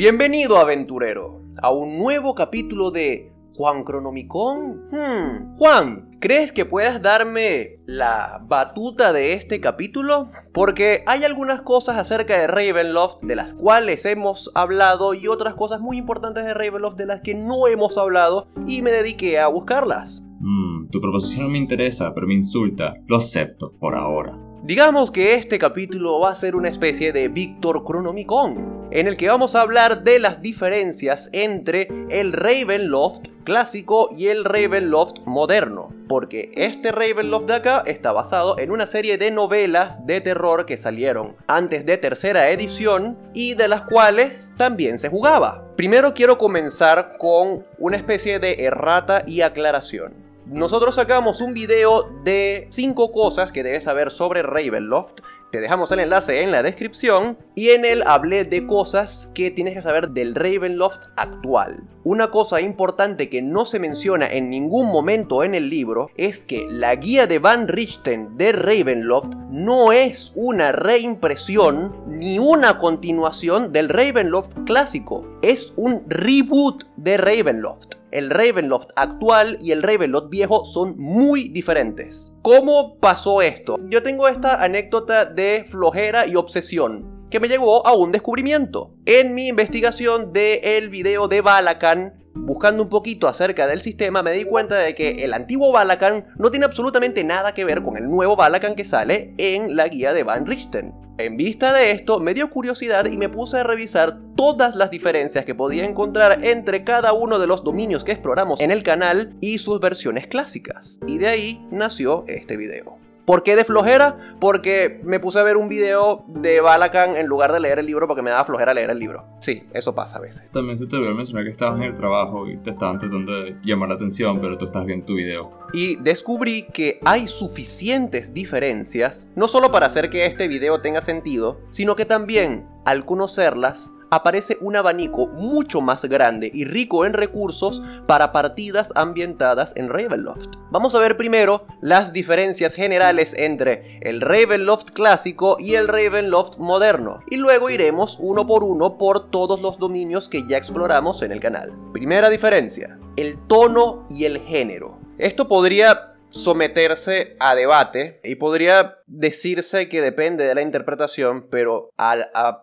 Bienvenido aventurero a un nuevo capítulo de Juan Cronomicon. Hmm. Juan, ¿crees que puedas darme la batuta de este capítulo? Porque hay algunas cosas acerca de Ravenloft de las cuales hemos hablado y otras cosas muy importantes de Ravenloft de las que no hemos hablado y me dediqué a buscarlas. Hmm, tu proposición me interesa, pero me insulta. Lo acepto por ahora. Digamos que este capítulo va a ser una especie de Víctor Cronomicon, en el que vamos a hablar de las diferencias entre el Ravenloft clásico y el Ravenloft moderno, porque este Ravenloft de acá está basado en una serie de novelas de terror que salieron antes de tercera edición y de las cuales también se jugaba. Primero quiero comenzar con una especie de errata y aclaración nosotros sacamos un video de 5 cosas que debes saber sobre Ravenloft. Te dejamos el enlace en la descripción y en él hablé de cosas que tienes que saber del Ravenloft actual. Una cosa importante que no se menciona en ningún momento en el libro es que la guía de Van Richten de Ravenloft no es una reimpresión ni una continuación del Ravenloft clásico, es un reboot de Ravenloft el Ravenloft actual y el Ravenloft viejo son muy diferentes. ¿Cómo pasó esto? Yo tengo esta anécdota de flojera y obsesión que me llevó a un descubrimiento. En mi investigación del video de Balakan, buscando un poquito acerca del sistema, me di cuenta de que el antiguo Balakan no tiene absolutamente nada que ver con el nuevo Balakan que sale en la guía de Van Richten. En vista de esto, me dio curiosidad y me puse a revisar todas las diferencias que podía encontrar entre cada uno de los dominios que exploramos en el canal y sus versiones clásicas. Y de ahí nació este video. ¿Por qué de flojera? Porque me puse a ver un video de Balakan en lugar de leer el libro porque me daba flojera leer el libro. Sí, eso pasa a veces. También se te olvidó mencionar que estabas en el trabajo y te estaban tratando de llamar la atención, pero tú estás viendo tu video. Y descubrí que hay suficientes diferencias, no solo para hacer que este video tenga sentido, sino que también, al conocerlas, aparece un abanico mucho más grande y rico en recursos para partidas ambientadas en Ravenloft. Vamos a ver primero las diferencias generales entre el Ravenloft clásico y el Ravenloft moderno, y luego iremos uno por uno por todos los dominios que ya exploramos en el canal. Primera diferencia, el tono y el género. Esto podría someterse a debate y podría decirse que depende de la interpretación, pero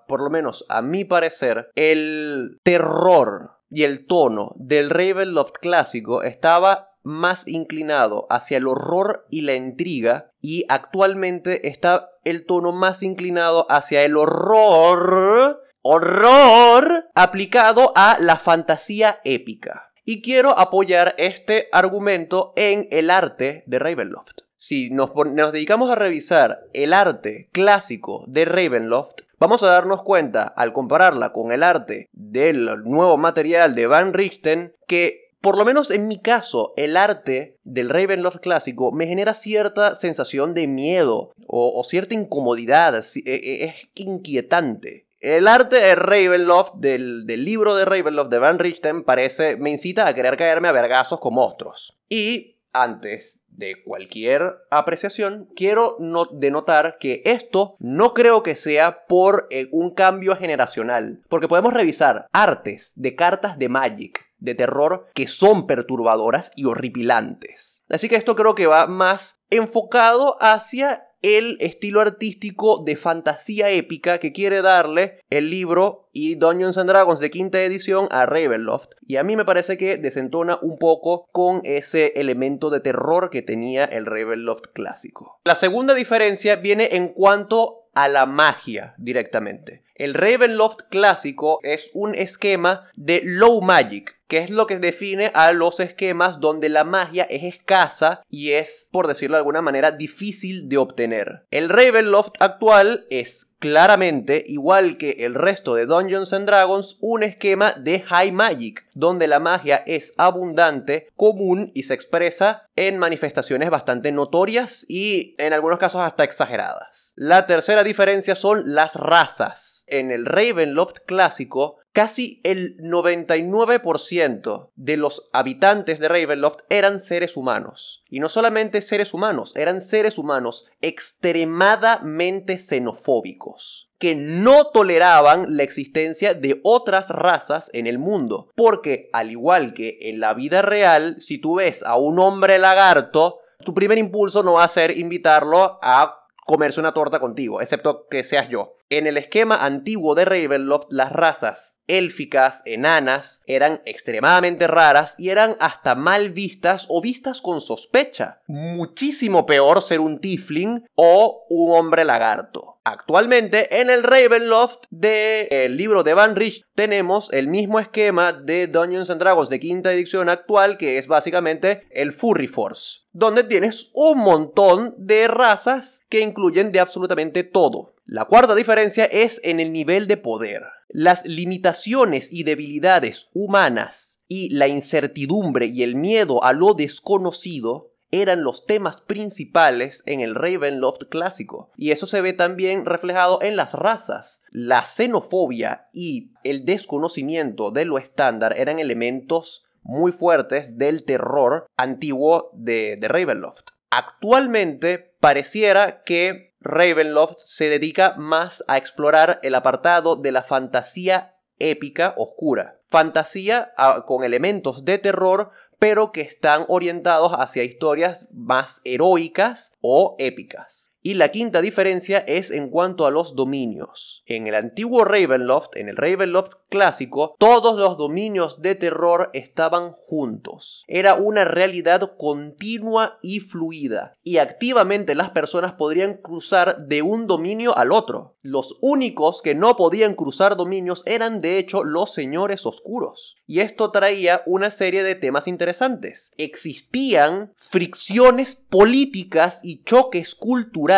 por lo menos a mi parecer, el terror y el tono del Ravenloft clásico estaba más inclinado hacia el horror y la intriga y actualmente está el tono más inclinado hacia el horror horror aplicado a la fantasía épica. Y quiero apoyar este argumento en el arte de Ravenloft. Si nos, dedicamos a revisar el arte clásico de Ravenloft, vamos a darnos cuenta, al compararla con el arte del nuevo material de Van Richten, que por lo menos en mi caso, el arte del Ravenloft clásico me genera cierta sensación de miedo o, cierta incomodidad, e, e, es inquietante. El arte de Ravenloft, del, libro de Ravenloft de Van Richten, parece, me incita a querer caerme a vergazos con monstruos. Y antes de cualquier apreciación, quiero denotar que esto no creo que sea por eh, un cambio generacional, porque podemos revisar artes de cartas de Magic, de terror, que son perturbadoras y horripilantes. Así que esto creo que va más enfocado hacia el estilo artístico de fantasía épica que quiere darle el libro y Dungeons and Dragons de quinta edición a Ravenloft. Y a mí me parece que desentona un poco con ese elemento de terror que tenía el Ravenloft clásico. La segunda diferencia viene en cuanto a la magia directamente. El Ravenloft clásico es un esquema de low magic, que es lo que define a los esquemas donde la magia es escasa y es, por decirlo de alguna manera, difícil de obtener. El Ravenloft actual es claramente, igual que el resto de Dungeons and Dragons, un esquema de High Magic, donde la magia es abundante, común y se expresa en manifestaciones bastante notorias y en algunos casos hasta exageradas. La tercera diferencia son las razas en el Ravenloft clásico, casi el 99% de los habitantes de Ravenloft eran seres humanos. Y no solamente seres humanos, eran seres humanos extremadamente xenofóbicos. que no toleraban la existencia de otras razas en el mundo. Porque al igual que en la vida real, si tú ves a un hombre lagarto, tu primer impulso no va a ser invitarlo a comerse una torta contigo, excepto que seas yo. En el esquema antiguo de Ravenloft, las razas élficas, enanas, eran extremadamente raras y eran hasta mal vistas o vistas con sospecha. Muchísimo peor ser un tiefling o un hombre lagarto. Actualmente, en el Ravenloft del libro de Van Rich tenemos el mismo esquema de Dungeons and Dragons de quinta edición actual, que es básicamente el Furry Force, donde tienes un montón de razas que incluyen de absolutamente todo. La cuarta diferencia es en el nivel de poder. Las limitaciones y debilidades humanas y la incertidumbre y el miedo a lo desconocido eran los temas principales en el Ravenloft clásico. Y eso se ve también reflejado en las razas. La xenofobia y el desconocimiento de lo estándar eran elementos muy fuertes del terror antiguo de, Ravenloft. Actualmente pareciera que Ravenloft se dedica más a explorar el apartado de la fantasía épica oscura. Fantasía ah, con elementos de terror, pero que están orientados hacia historias más heroicas o épicas. Y la quinta diferencia es en cuanto a los dominios. En el antiguo Ravenloft, en el Ravenloft clásico, todos los dominios de terror estaban juntos. Era una realidad continua y fluida. Y activamente las personas podrían cruzar de un dominio al otro. Los únicos que no podían cruzar dominios eran de hecho los señores oscuros. Y esto traía una serie de temas interesantes. Existían fricciones políticas y choques culturales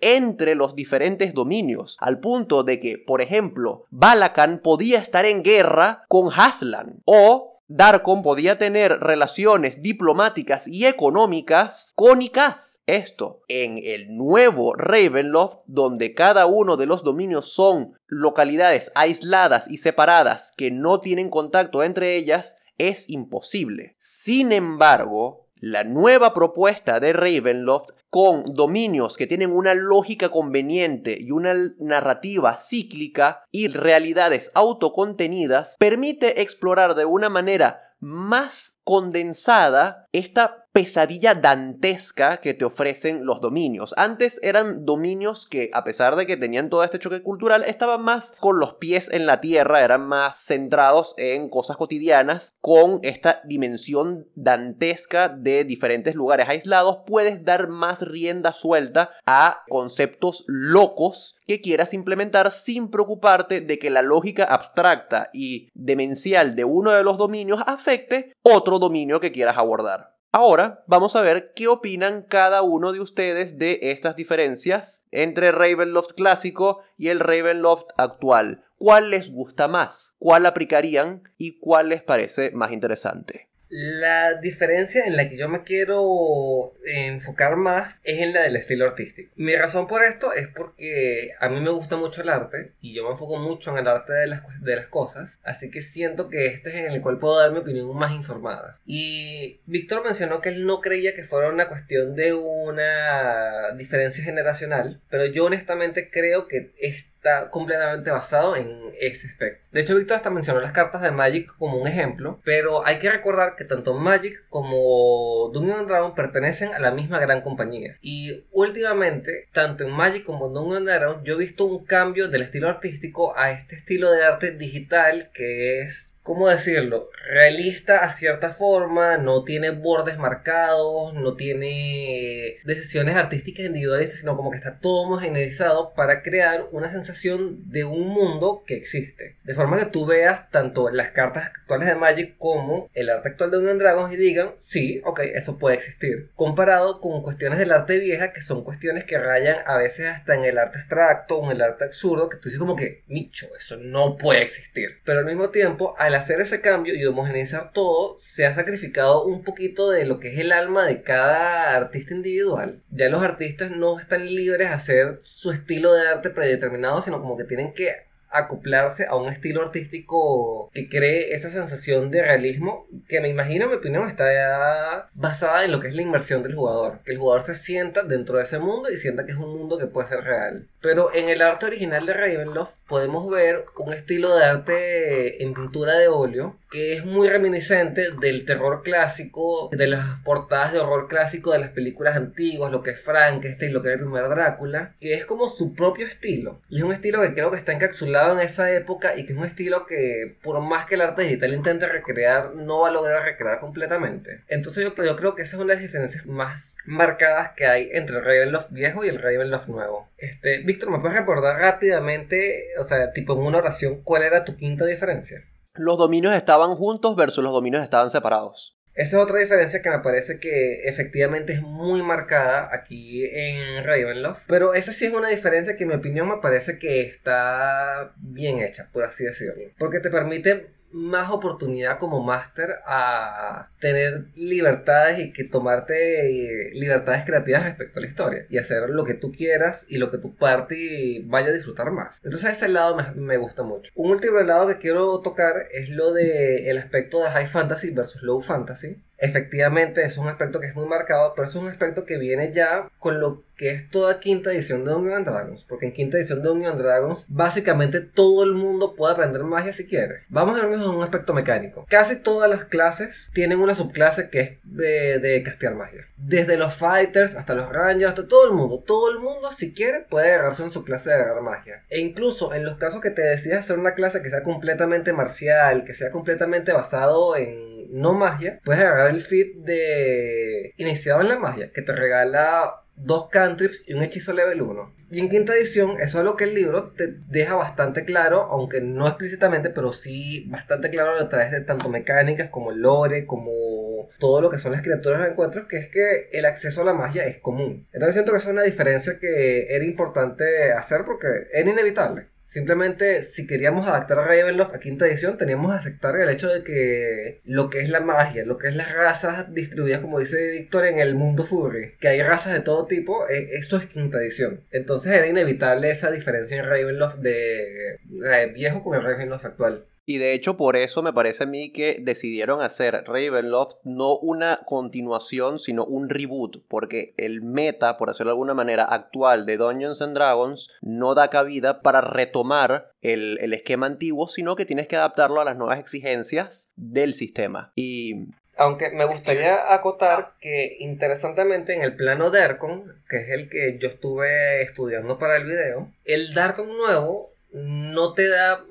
entre los diferentes dominios, al punto de que, por ejemplo, Balakan podía estar en guerra con Haslan o Darkon podía tener relaciones diplomáticas y económicas con Ikath. Esto en el nuevo Ravenloft, donde cada uno de los dominios son localidades aisladas y separadas que no tienen contacto entre ellas, es imposible. Sin embargo, la nueva propuesta de Ravenloft con dominios que tienen una lógica conveniente y una narrativa cíclica y realidades autocontenidas permite explorar de una manera más condensada esta pesadilla dantesca que te ofrecen los dominios. Antes eran dominios que, a pesar de que tenían todo este choque cultural, estaban más con los pies en la tierra, eran más centrados en cosas cotidianas, con esta dimensión dantesca de diferentes lugares aislados, puedes dar más rienda suelta a conceptos locos que quieras implementar sin preocuparte de que la lógica abstracta y demencial de uno de los dominios afecte otro dominio que quieras abordar. Ahora vamos a ver qué opinan cada uno de ustedes de estas diferencias entre Ravenloft clásico y el Ravenloft actual. ¿Cuál les gusta más? ¿Cuál aplicarían? ¿Y cuál les parece más interesante? La diferencia en la que yo me quiero enfocar más es en la del estilo artístico. Mi razón por esto es porque a mí me gusta mucho el arte y yo me enfoco mucho en el arte de las, de las cosas, así que siento que este es en el cual puedo dar mi opinión más informada. Y Víctor mencionó que él no creía que fuera una cuestión de una diferencia generacional, pero yo honestamente creo que es está completamente basado en ese aspecto. De hecho, Víctor hasta mencionó las cartas de Magic como un ejemplo, pero hay que recordar que tanto Magic como Dungeon Dragons pertenecen a la misma gran compañía. Y últimamente, tanto en Magic como en Dungeon Dragons, yo he visto un cambio del estilo artístico a este estilo de arte digital que es ¿cómo decirlo? Realista a cierta forma, no tiene bordes marcados, no tiene decisiones artísticas individualistas, sino como que está todo homogeneizado para crear una sensación de un mundo que existe. De forma que tú veas tanto las cartas actuales de Magic como el arte actual de Dungeons Dragons y digan, sí, ok, eso puede existir. Comparado con cuestiones del arte vieja, que son cuestiones que rayan a veces hasta en el arte abstracto o en el arte absurdo, que tú dices como que, nicho, eso no puede existir. Pero al mismo tiempo, al hacer ese cambio y homogeneizar todo, se ha sacrificado un poquito de lo que es el alma de cada artista individual. Ya los artistas no están libres a hacer su estilo de arte predeterminado, sino como que tienen que acoplarse a un estilo artístico que cree esa sensación de realismo que me imagino, mi opinión, está basada en lo que es la inmersión del jugador. Que el jugador se sienta dentro de ese mundo y sienta que es un mundo que puede ser real. Pero en el arte original de Ravenloft podemos ver un estilo de arte en pintura de óleo que es muy reminiscente del terror clásico, de las portadas de horror clásico de las películas antiguas, lo que es Frankenstein, lo que es el primer Drácula, que es como su propio estilo. Y es un estilo que creo que está encapsulado en esa época y que es un estilo que por más que el arte digital intente recrear, no va a lograr recrear completamente. Entonces yo, yo creo que esa es una de las diferencias más marcadas que hay entre el Ravenloft viejo y el Ravenloft nuevo. Este, Víctor, ¿me puedes recordar rápidamente, o sea, tipo en una oración, cuál era tu quinta diferencia? Los dominios estaban juntos versus los dominios estaban separados. Esa es otra diferencia que me parece que efectivamente es muy marcada aquí en Ravenloft. Pero esa sí es una diferencia que en mi opinión me parece que está bien hecha, por así decirlo. Porque te permite más oportunidad como máster a tener libertades y que tomarte eh, libertades creativas respecto a la historia y hacer lo que tú quieras y lo que tu party vaya a disfrutar más. Entonces ese lado me, gusta mucho. Un último lado que quiero tocar es lo de aspecto de high fantasy versus low fantasy efectivamente es un aspecto que es muy marcado, pero es un aspecto que viene ya con lo que es toda quinta edición de Dungeons Dragons. Porque en quinta edición de Dungeons Dragons, básicamente todo el mundo puede aprender magia si quiere. Vamos a vernos en un aspecto mecánico. Casi todas las clases tienen una subclase que es de, de castear magia. Desde los fighters hasta los rangers, hasta todo el mundo. Todo el mundo, si quiere, puede agarrarse en su clase de agarrar magia. E incluso en los casos que te decidas hacer una clase que sea completamente marcial, que sea completamente basado en no magia, puedes agarrar el feed de Iniciado en la magia, que te regala dos cantrips y un hechizo level 1. Y en quinta edición, eso es lo que el libro te deja bastante claro, aunque no explícitamente, pero sí bastante claro a través de tanto mecánicas como lore, como todo lo que son las criaturas de encuentros, que es que el acceso a la magia es común. Entonces siento que es una diferencia que era importante hacer porque era inevitable. Simplemente, si queríamos adaptar a Ravenloft a quinta edición, teníamos que aceptar el hecho de que lo que es la magia, lo que es las razas distribuidas, como dice Víctor, en el mundo furry, que hay razas de todo tipo, e, eso es quinta edición. Entonces era inevitable esa diferencia en Ravenloft de eh, viejo con el Ravenloft actual. Y de hecho por eso me parece a mí que decidieron hacer Ravenloft no una continuación, sino un reboot, porque el meta, por decirlo de alguna manera, actual de Dungeons and Dragons no da cabida para retomar el, el esquema antiguo, sino que tienes que adaptarlo a las nuevas exigencias del sistema. Y aunque me gustaría acotar que interesantemente en el plano Darkon, que es el que yo estuve estudiando para el video, el Darkon nuevo no te da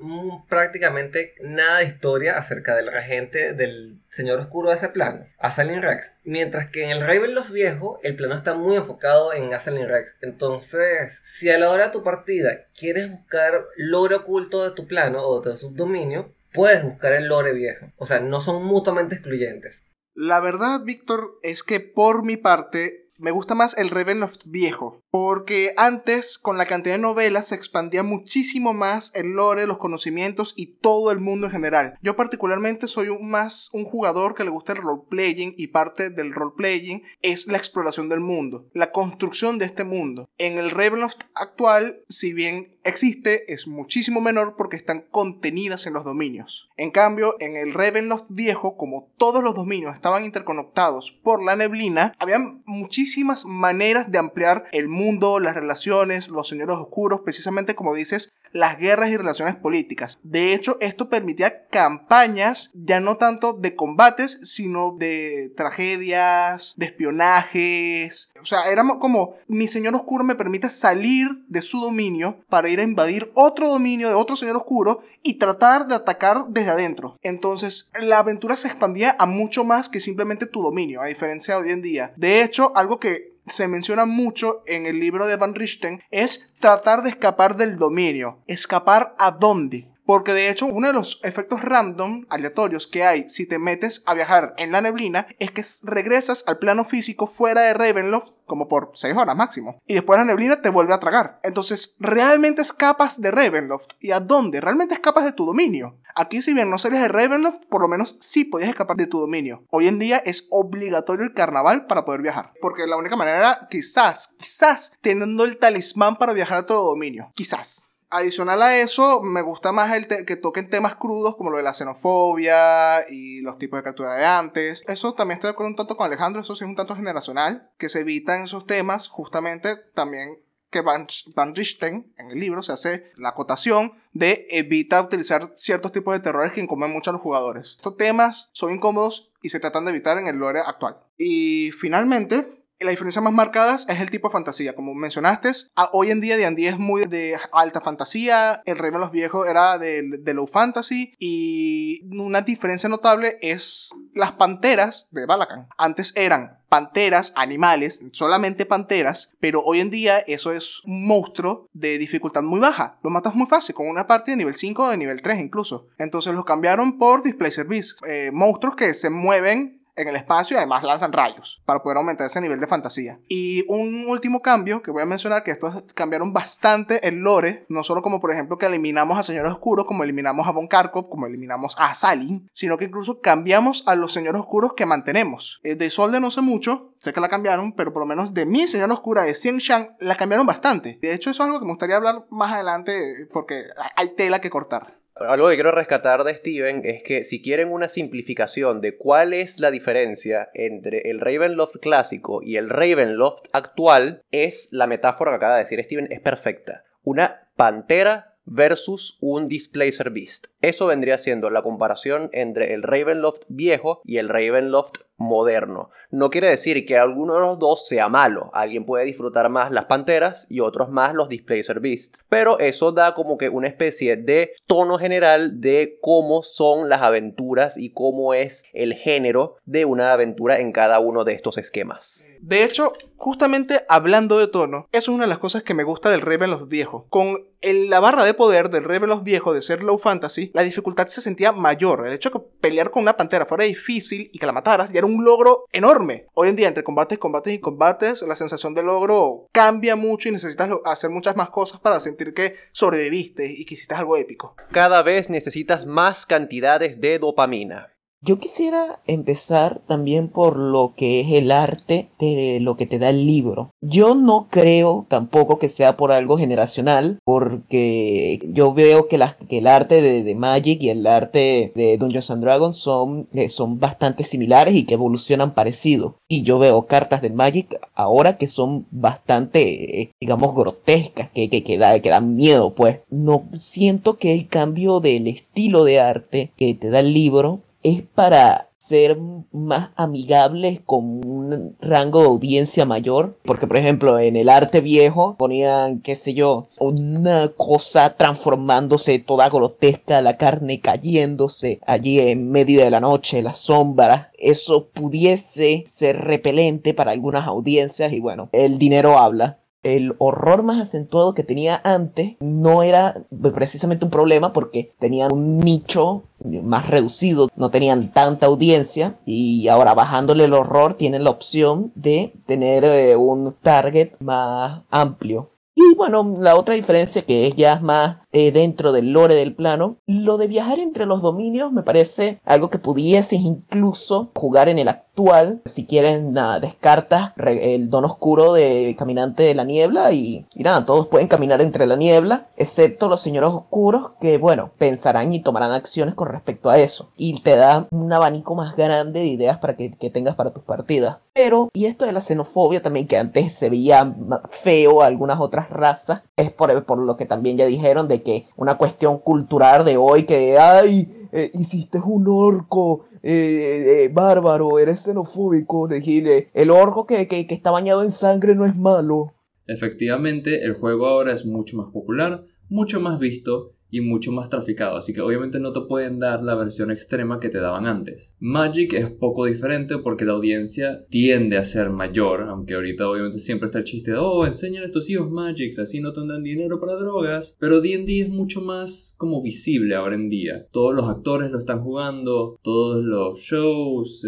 prácticamente nada de historia acerca del regente del señor oscuro de ese plano, Asalin Rex. Mientras que en el Ravenloft viejo, el plano está muy enfocado en Asalin Rex. Entonces, si a la hora de tu partida quieres buscar lore oculto de tu plano o de tu subdominio, puedes buscar el lore viejo. O sea, no son mutuamente excluyentes. La verdad, Víctor, es que por mi parte me gusta más el Ravenloft viejo, porque antes con la cantidad de novelas se expandía muchísimo más el lore, los conocimientos y todo el mundo en general. Yo particularmente soy un más un jugador que le gusta el roleplaying y parte del roleplaying es la exploración del mundo, la construcción de este mundo. En el Ravenloft actual, si bien existe, es muchísimo menor porque están contenidas en los dominios. En cambio, en el Ravenloft viejo, como todos los dominios estaban interconectados por la neblina, había muchísimas maneras de ampliar el mundo, las relaciones, los señores oscuros, precisamente como dices, las guerras y relaciones políticas. De hecho, esto permitía campañas ya no tanto de combates, sino de tragedias, de espionajes. O sea, era como mi señor oscuro me permite salir de su dominio para ir a invadir otro dominio de otro señor oscuro y tratar de atacar desde adentro. Entonces, la aventura se expandía a mucho más que simplemente tu dominio, a diferencia de hoy en día. De hecho, algo que se menciona mucho en el libro de Van Richten es tratar de escapar del dominio. ¿Escapar a dónde? Porque de hecho, uno de los efectos random, aleatorios que hay si te metes a viajar en la neblina es que regresas al plano físico fuera de Ravenloft como por 6 horas máximo. Y después la neblina te vuelve a tragar. Entonces, ¿realmente escapas de Ravenloft? ¿Y a dónde? ¿Realmente escapas de tu dominio? Aquí, si bien no sales de Ravenloft, por lo menos sí podías escapar de tu dominio. Hoy en día es obligatorio el carnaval para poder viajar. Porque la única manera, quizás, quizás, teniendo el talismán para viajar a otro dominio. Quizás. Adicional a eso, me gusta más el que toquen temas crudos como lo de la xenofobia y los tipos de captura de antes. Eso también estoy de acuerdo un tanto con Alejandro, eso sí es un tanto generacional, que se evitan esos temas justamente también que Van, Van Richten, en el libro, se hace la acotación de evita utilizar ciertos tipos de terrores que incomodan mucho a los jugadores. Estos temas son incómodos y se tratan de evitar en el lore actual. Y finalmente, la diferencia más marcada es el tipo de fantasía. Como mencionaste, hoy en día D&D es muy de alta fantasía, el Reino de los Viejos era de, low fantasy y una diferencia notable es las panteras de Balakan. Antes eran panteras, animales, solamente panteras, pero hoy en día eso es un monstruo de dificultad muy baja. Lo matas muy fácil, con una parte de nivel 5 o de nivel 3 incluso. Entonces los cambiaron por Displacer Beasts, eh, monstruos que se mueven en el espacio y además lanzan rayos para poder aumentar ese nivel de fantasía. Y un último cambio que voy a mencionar, que estos cambiaron bastante el lore, no solo como por ejemplo que eliminamos a Señores Oscuros, como eliminamos a Von Karkov, como eliminamos a Salin, sino que incluso cambiamos a los Señores Oscuros que mantenemos. Eh, de Sol de no sé mucho, sé que la cambiaron, pero por lo menos de mi Señora Oscura de Xian Shang la cambiaron bastante. De hecho, eso es algo que me gustaría hablar más adelante porque hay tela que cortar. Algo que quiero rescatar de Steven es que si quieren una simplificación de cuál es la diferencia entre el Ravenloft clásico y el Ravenloft actual, es la metáfora que acaba de decir Steven, es perfecta. Una pantera versus un Displacer Beast. Eso vendría siendo la comparación entre el Ravenloft viejo y el Ravenloft moderno. No quiere decir que alguno de los dos sea malo. Alguien puede disfrutar más las panteras y otros más los Displacer Beasts. Pero eso da como que una especie de tono general de cómo son las aventuras y cómo es el género de una aventura en cada uno de estos esquemas. De hecho, justamente hablando de tono, eso es una de las cosas que me gusta del Ravenloft viejo. Con la barra de poder del Ravenloft viejo de ser low fantasy, la dificultad se sentía mayor. El hecho de que pelear con una pantera fuera difícil y que la mataras ya era un logro enorme. Hoy en día, entre combates, combates y combates, la sensación de logro cambia mucho y necesitas hacer muchas más cosas para sentir que sobreviviste y que hiciste algo épico. Cada vez necesitas más cantidades de dopamina. Yo quisiera empezar también por lo que es el arte de lo que te da el libro. Yo no creo tampoco que sea por algo generacional, porque yo veo que, el arte de, Magic y el arte de Dungeons and Dragons son, eh, son bastante similares y que evolucionan parecido. Y yo veo cartas de Magic ahora que son bastante, eh, digamos, grotescas, que, que, que, que dan miedo, pues. No siento que el cambio del estilo de arte que te da el libro es para ser más amigables con un rango de audiencia mayor. Porque, por ejemplo, en el arte viejo ponían, qué sé yo, una cosa transformándose toda grotesca, la carne cayéndose allí en medio de la noche, la sombra. Eso pudiese ser repelente para algunas audiencias y bueno, el dinero habla el horror más acentuado que tenía antes no era precisamente un problema porque tenían un nicho más reducido, no tenían tanta audiencia y ahora bajándole el horror tienen la opción de tener eh, un target más amplio. Y bueno, la otra diferencia que es ya más eh, dentro del lore del plano. Lo de viajar entre los dominios me parece algo que pudieses incluso jugar en el actual. Si quieres, nada, descartas el don oscuro de Caminante de la Niebla y, y nada, todos pueden caminar entre la niebla, excepto los señores oscuros que, bueno, pensarán y tomarán acciones con respecto a eso. Y te da un abanico más grande de ideas para que, que tengas para tus partidas. Pero, y esto de la xenofobia también, que antes se veía feo a algunas otras razas, es por, por lo que también ya dijeron de que una cuestión cultural de hoy que, ay, eh, hiciste un orco eh, eh, bárbaro, eres xenofóbico, de el orco que, que, que está bañado en sangre no es malo. Efectivamente, el juego ahora es mucho más popular, mucho más visto y mucho más traficado, así que obviamente no te pueden dar la versión extrema que te daban antes. Magic es poco diferente porque la audiencia tiende a ser mayor, aunque ahorita obviamente siempre está el chiste de, oh, enseñan a estos hijos Magic, así no tendrán dinero para drogas, pero D&D es mucho más como visible ahora en día. Todos los actores lo están jugando, todos los shows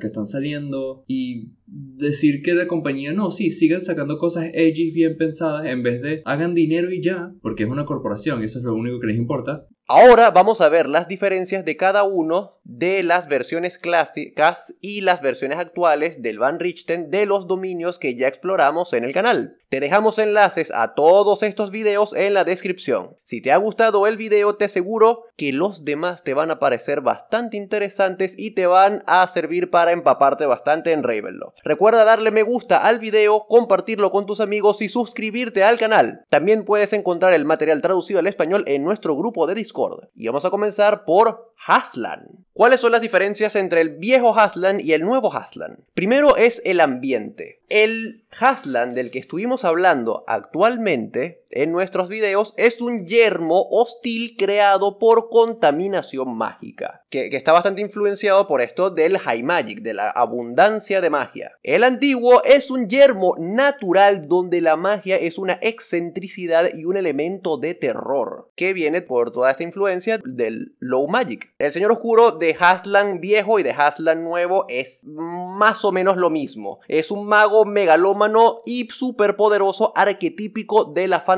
que están saliendo y decir que la compañía no, sí, sigan sacando cosas edgy bien pensadas en vez de hagan dinero y ya, porque es una corporación eso es lo único que les importa. Ahora vamos a ver las diferencias de cada uno de las versiones clásicas y las versiones actuales del Van Richten de los dominios que ya exploramos en el canal. Te dejamos enlaces a todos estos videos en la descripción. Si te ha gustado el video te aseguro que los demás te van a parecer bastante interesantes y te van a servir para empaparte bastante en Ravenloft. Recuerda darle me gusta al video, compartirlo con tus amigos y suscribirte al canal. También puedes encontrar el material traducido al español en nuestro grupo de Discord. Y vamos a comenzar por Haslan. ¿Cuáles son las diferencias entre el viejo Haslan y el nuevo Haslan? Primero es el ambiente. El Haslan del que estuvimos hablando actualmente en nuestros videos es un yermo hostil creado por contaminación mágica, que, está bastante influenciado por esto del high magic, de la abundancia de magia. El antiguo es un yermo natural donde la magia es una excentricidad y un elemento de terror, que viene por toda esta influencia del low magic. El señor oscuro de Haslan viejo y de Haslan nuevo es más o menos lo mismo. Es un mago megalómano y superpoderoso arquetípico de la fantasía.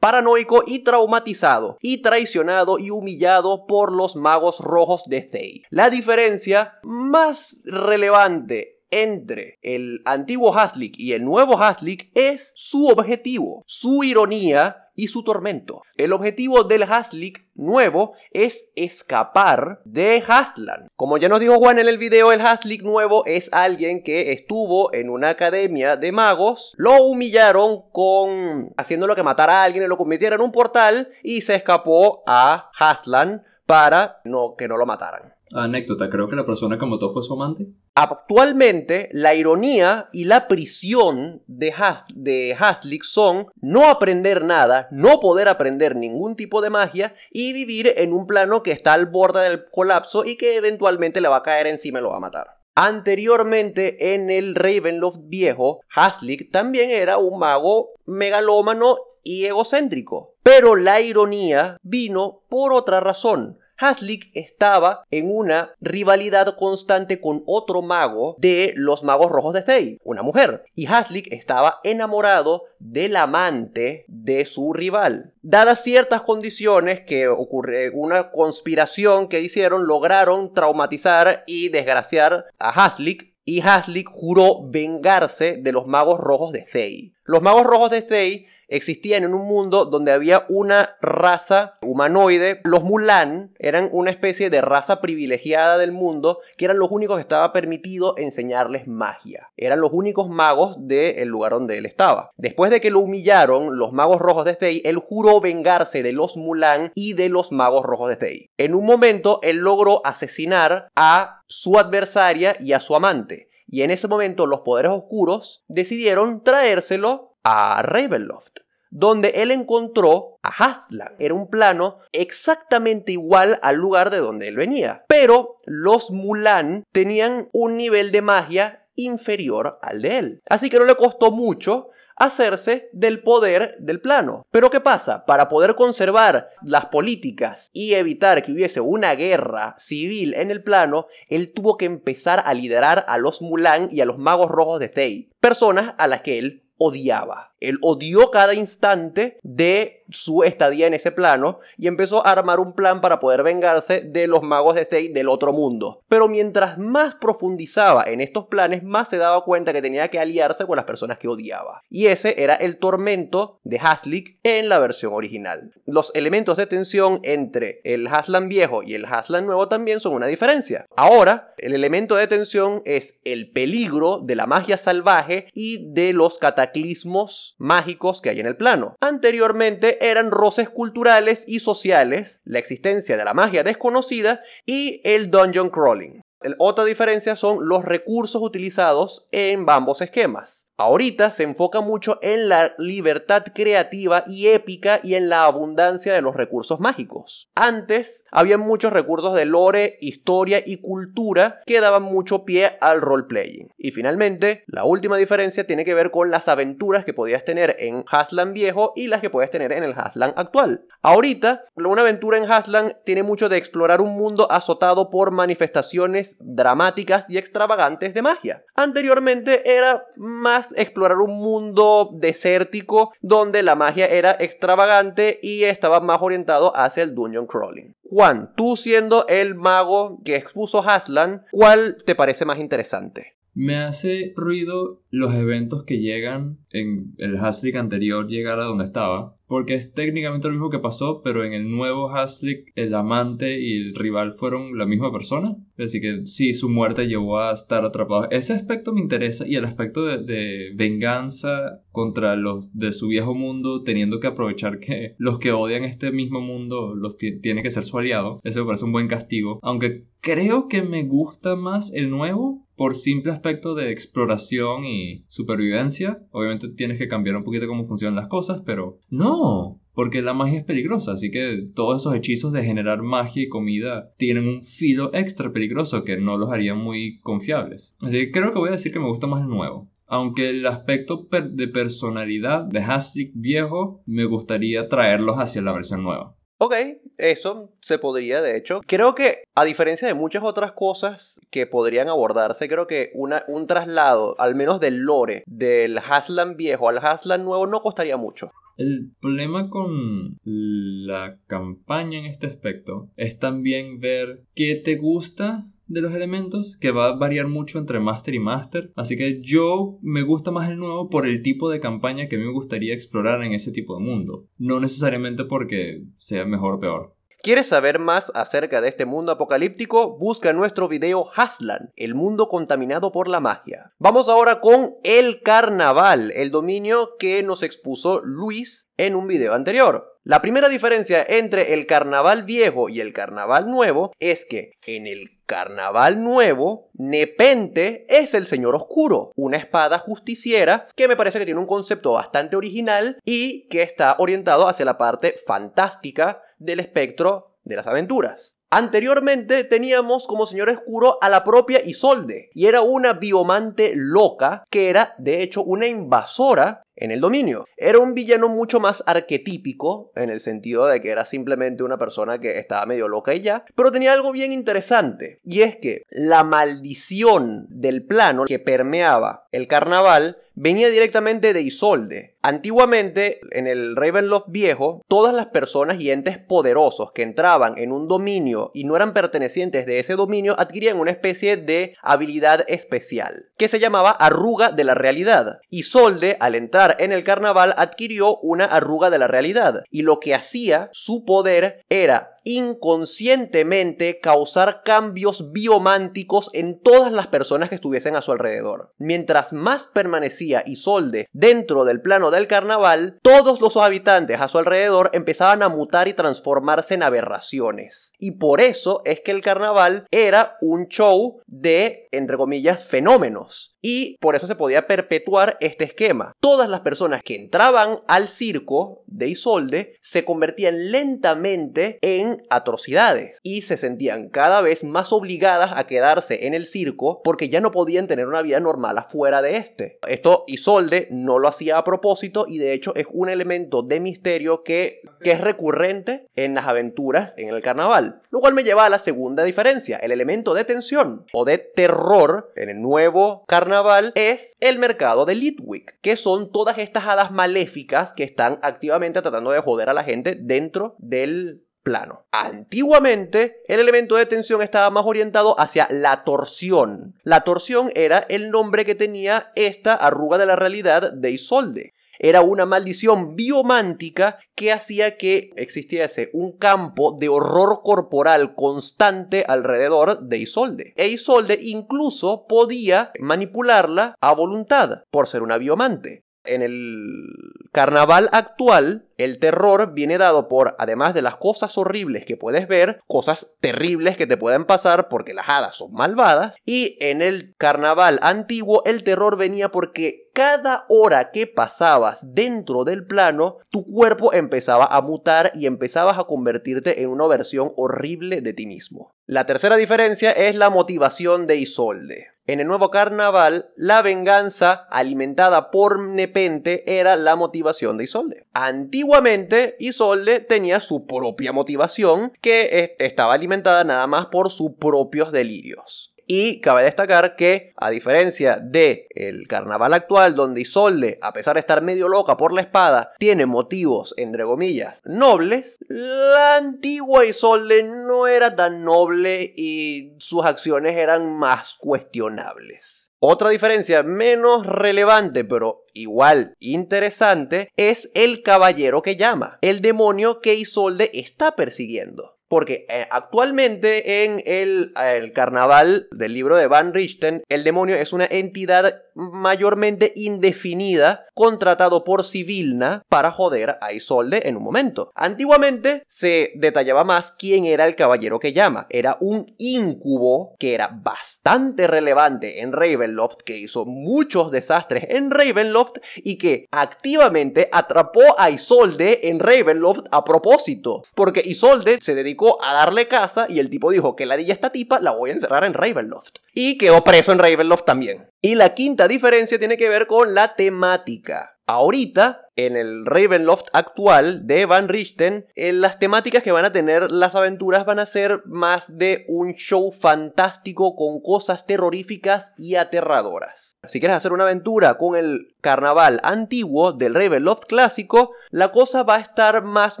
Paranoico y traumatizado. Y traicionado y humillado por los magos rojos de Thay. La diferencia más relevante entre el antiguo Haslik y el nuevo Haslik es su objetivo, su ironía y su tormento. El objetivo del Haslik nuevo es escapar de Haslan. Como ya nos dijo Juan en el video, el Haslik nuevo es alguien que estuvo en una academia de magos, lo humillaron con haciéndolo que matara a alguien y lo convirtiera en un portal y se escapó a Haslan para no, que no lo mataran. Anécdota, creo que la persona que mató fue su amante. Actualmente, la ironía y la prisión de, de Haslick son no aprender nada, no poder aprender ningún tipo de magia y vivir en un plano que está al borde del colapso y que eventualmente le va a caer encima y lo va a matar. Anteriormente, en el Ravenloft viejo, Haslick también era un mago megalómano y egocéntrico. Pero la ironía vino por otra razón. Haslik estaba en una rivalidad constante con otro mago de los magos rojos de Thay, una mujer, y Haslik estaba enamorado del amante de su rival. Dadas ciertas condiciones que ocurre una conspiración que hicieron, lograron traumatizar y desgraciar a Haslik y Haslik juró vengarse de los magos rojos de Thay. Los magos rojos de Thay existían en un mundo donde había una raza humanoide. Los Mulan eran una especie de raza privilegiada del mundo que eran los únicos que estaba permitido enseñarles magia. Eran los únicos magos del lugar donde él estaba. Después de que lo humillaron los magos rojos de Stey, él juró vengarse de los Mulan y de los magos rojos de Stey. En un momento él logró asesinar a su adversaria y a su amante. Y en ese momento los poderes oscuros decidieron traérselo a Ravenloft, donde él encontró a Haslan. Era un plano exactamente igual al lugar de donde él venía. Pero los Mulan tenían un nivel de magia inferior al de él. Así que no le costó mucho hacerse del poder del plano. Pero ¿qué pasa? Para poder conservar las políticas y evitar que hubiese una guerra civil en el plano, él tuvo que empezar a liderar a los Mulan y a los magos rojos de Thay, personas a las que él odiaba. Él odió cada instante de su estadía en ese plano y empezó a armar un plan para poder vengarse de los magos de Stay del otro mundo. Pero mientras más profundizaba en estos planes, más se daba cuenta que tenía que aliarse con las personas que odiaba. Y ese era el tormento de Haslik en la versión original. Los elementos de tensión entre el Haslan viejo y el Haslan nuevo también son una diferencia. Ahora, el elemento de tensión es el peligro de la magia salvaje y de los cataclismos mágicos que hay en el plano. Anteriormente eran roces culturales y sociales, la existencia de la magia desconocida y el dungeon crawling. otra diferencia son los recursos utilizados en ambos esquemas. Ahorita se enfoca mucho en la libertad creativa y épica y en la abundancia de los recursos mágicos. Antes había muchos recursos de lore, historia y cultura que daban mucho pie al roleplaying. Y finalmente, la última diferencia tiene que ver con las aventuras que podías tener en Haslan viejo y las que puedes tener en el Haslan actual. Ahorita, una aventura en Haslan tiene mucho de explorar un mundo azotado por manifestaciones dramáticas y extravagantes de magia. Anteriormente era más explorar un mundo desértico donde la magia era extravagante y estaba más orientado hacia el dungeon crawling. Juan, tú siendo el mago que expuso Haslan, ¿cuál te parece más interesante? Me hace ruido los eventos que llegan en el Haslick anterior llegar a donde estaba, porque es técnicamente lo mismo que pasó, pero en el nuevo Haslick el amante y el rival fueron la misma persona, así que sí, su muerte llevó a estar atrapado. Ese aspecto me interesa y el aspecto de, venganza contra los de su viejo mundo, teniendo que aprovechar que los que odian este mismo mundo los tiene que ser su aliado, eso me parece un buen castigo, aunque creo que me gusta más el nuevo por simple aspecto de exploración y supervivencia. Obviamente tienes que cambiar un poquito cómo funcionan las cosas, pero no, porque la magia es peligrosa, así que todos esos hechizos de generar magia y comida tienen un filo extra peligroso que no los harían muy confiables. Así que creo que voy a decir que me gusta más el nuevo. Aunque el aspecto de personalidad de Haslick viejo me gustaría traerlos hacia la versión nueva. Ok, eso se podría, de hecho. Creo que, a diferencia de muchas otras cosas que podrían abordarse, creo que una, un traslado, al menos del lore, del Haslan viejo al Haslan nuevo, no costaría mucho. El problema con la campaña en este aspecto es también ver qué te gusta de los elementos que va a variar mucho entre Master y Master. Así que yo me gusta más el nuevo por el tipo de campaña que me gustaría explorar en ese tipo de mundo. No necesariamente porque sea mejor o peor. ¿Quieres saber más acerca de este mundo apocalíptico? Busca nuestro video Haslan, el mundo contaminado por la magia. Vamos ahora con el carnaval, el dominio que nos expuso Luis en un video anterior. La primera diferencia entre el carnaval viejo y el carnaval nuevo es que en el carnaval nuevo, Nepente es el Señor Oscuro, una espada justiciera que me parece que tiene un concepto bastante original y que está orientado hacia la parte fantástica del espectro de las aventuras. Anteriormente teníamos como señor oscuro a la propia Isolde, y era una biomante loca que era de hecho una invasora en el dominio. Era un villano mucho más arquetípico, en el sentido de que era simplemente una persona que estaba medio loca y ya, pero tenía algo bien interesante, y es que la maldición del plano que permeaba el carnaval venía directamente de Isolde. Antiguamente, en el Ravenloft viejo, todas las personas y entes poderosos que entraban en un dominio y no eran pertenecientes de ese dominio adquirían una especie de habilidad especial, que se llamaba arruga de la realidad. Isolde, al entrar en el carnaval, adquirió una arruga de la realidad, y lo que hacía su poder era inconscientemente causar cambios biománticos en todas las personas que estuviesen a su alrededor. Mientras más permanecía Isolde dentro del plano del carnaval, todos los habitantes a su alrededor empezaban a mutar y transformarse en aberraciones. Y por eso es que el carnaval era un show de, entre comillas, fenómenos y por eso se podía perpetuar este esquema. Todas las personas que entraban al circo de Isolde se convertían lentamente en atrocidades y se sentían cada vez más obligadas a quedarse en el circo porque ya no podían tener una vida normal afuera de este. Esto Isolde no lo hacía a propósito y de hecho es un elemento de misterio que, que es recurrente en las aventuras en el carnaval. Lo cual me lleva a la segunda diferencia, el elemento de tensión o de terror en el nuevo carnaval es el mercado de Litwick, que son todas estas hadas maléficas que están activamente tratando de joder a la gente dentro del plano. Antiguamente, el elemento de tensión estaba más orientado hacia la torsión. La torsión era el nombre que tenía esta arruga de la realidad de Isolde era una maldición biomántica que hacía que existiese un campo de horror corporal constante alrededor de Isolde. E Isolde incluso podía manipularla a voluntad por ser una biomante. En el carnaval actual, el terror viene dado por, además de las cosas horribles que puedes ver, cosas terribles que te pueden pasar porque las hadas son malvadas. Y en el carnaval antiguo, el terror venía porque cada hora que pasabas dentro del plano, tu cuerpo empezaba a mutar y empezabas a convertirte en una versión horrible de ti mismo. La tercera diferencia es la motivación de Isolde. En el nuevo carnaval, la venganza alimentada por Nepente era la motivación de Isolde. Antiguamente, Isolde tenía su propia motivación que estaba alimentada nada más por sus propios delirios. Y cabe destacar que, a diferencia de el carnaval actual, donde Isolde, a pesar de estar medio loca por la espada, tiene motivos, entre comillas, nobles, la antigua Isolde no era tan noble y sus acciones eran más cuestionables. Otra diferencia menos relevante, pero igual interesante, es el caballero que llama, el demonio que Isolde está persiguiendo. Porque eh, actualmente en el, el, carnaval del libro de Van Richten, el demonio es una entidad mayormente indefinida contratado por Sibilna para joder a Isolde en un momento. Antiguamente se detallaba más quién era el caballero que llama. Era un incubo que era bastante relevante en Ravenloft, que hizo muchos desastres en Ravenloft y que activamente atrapó a Isolde en Ravenloft a propósito. Porque Isolde se dedicó a darle casa y el tipo dijo que la dilla esta tipa la voy a encerrar en Ravenloft. Y quedó preso en Ravenloft también. Y la quinta diferencia tiene que ver con la temática. Ahorita, en el Ravenloft actual de Van Richten, en las temáticas que van a tener las aventuras van a ser más de un show fantástico con cosas terroríficas y aterradoras. Si quieres hacer una aventura con el carnaval antiguo del Ravenloft clásico, la cosa va a estar más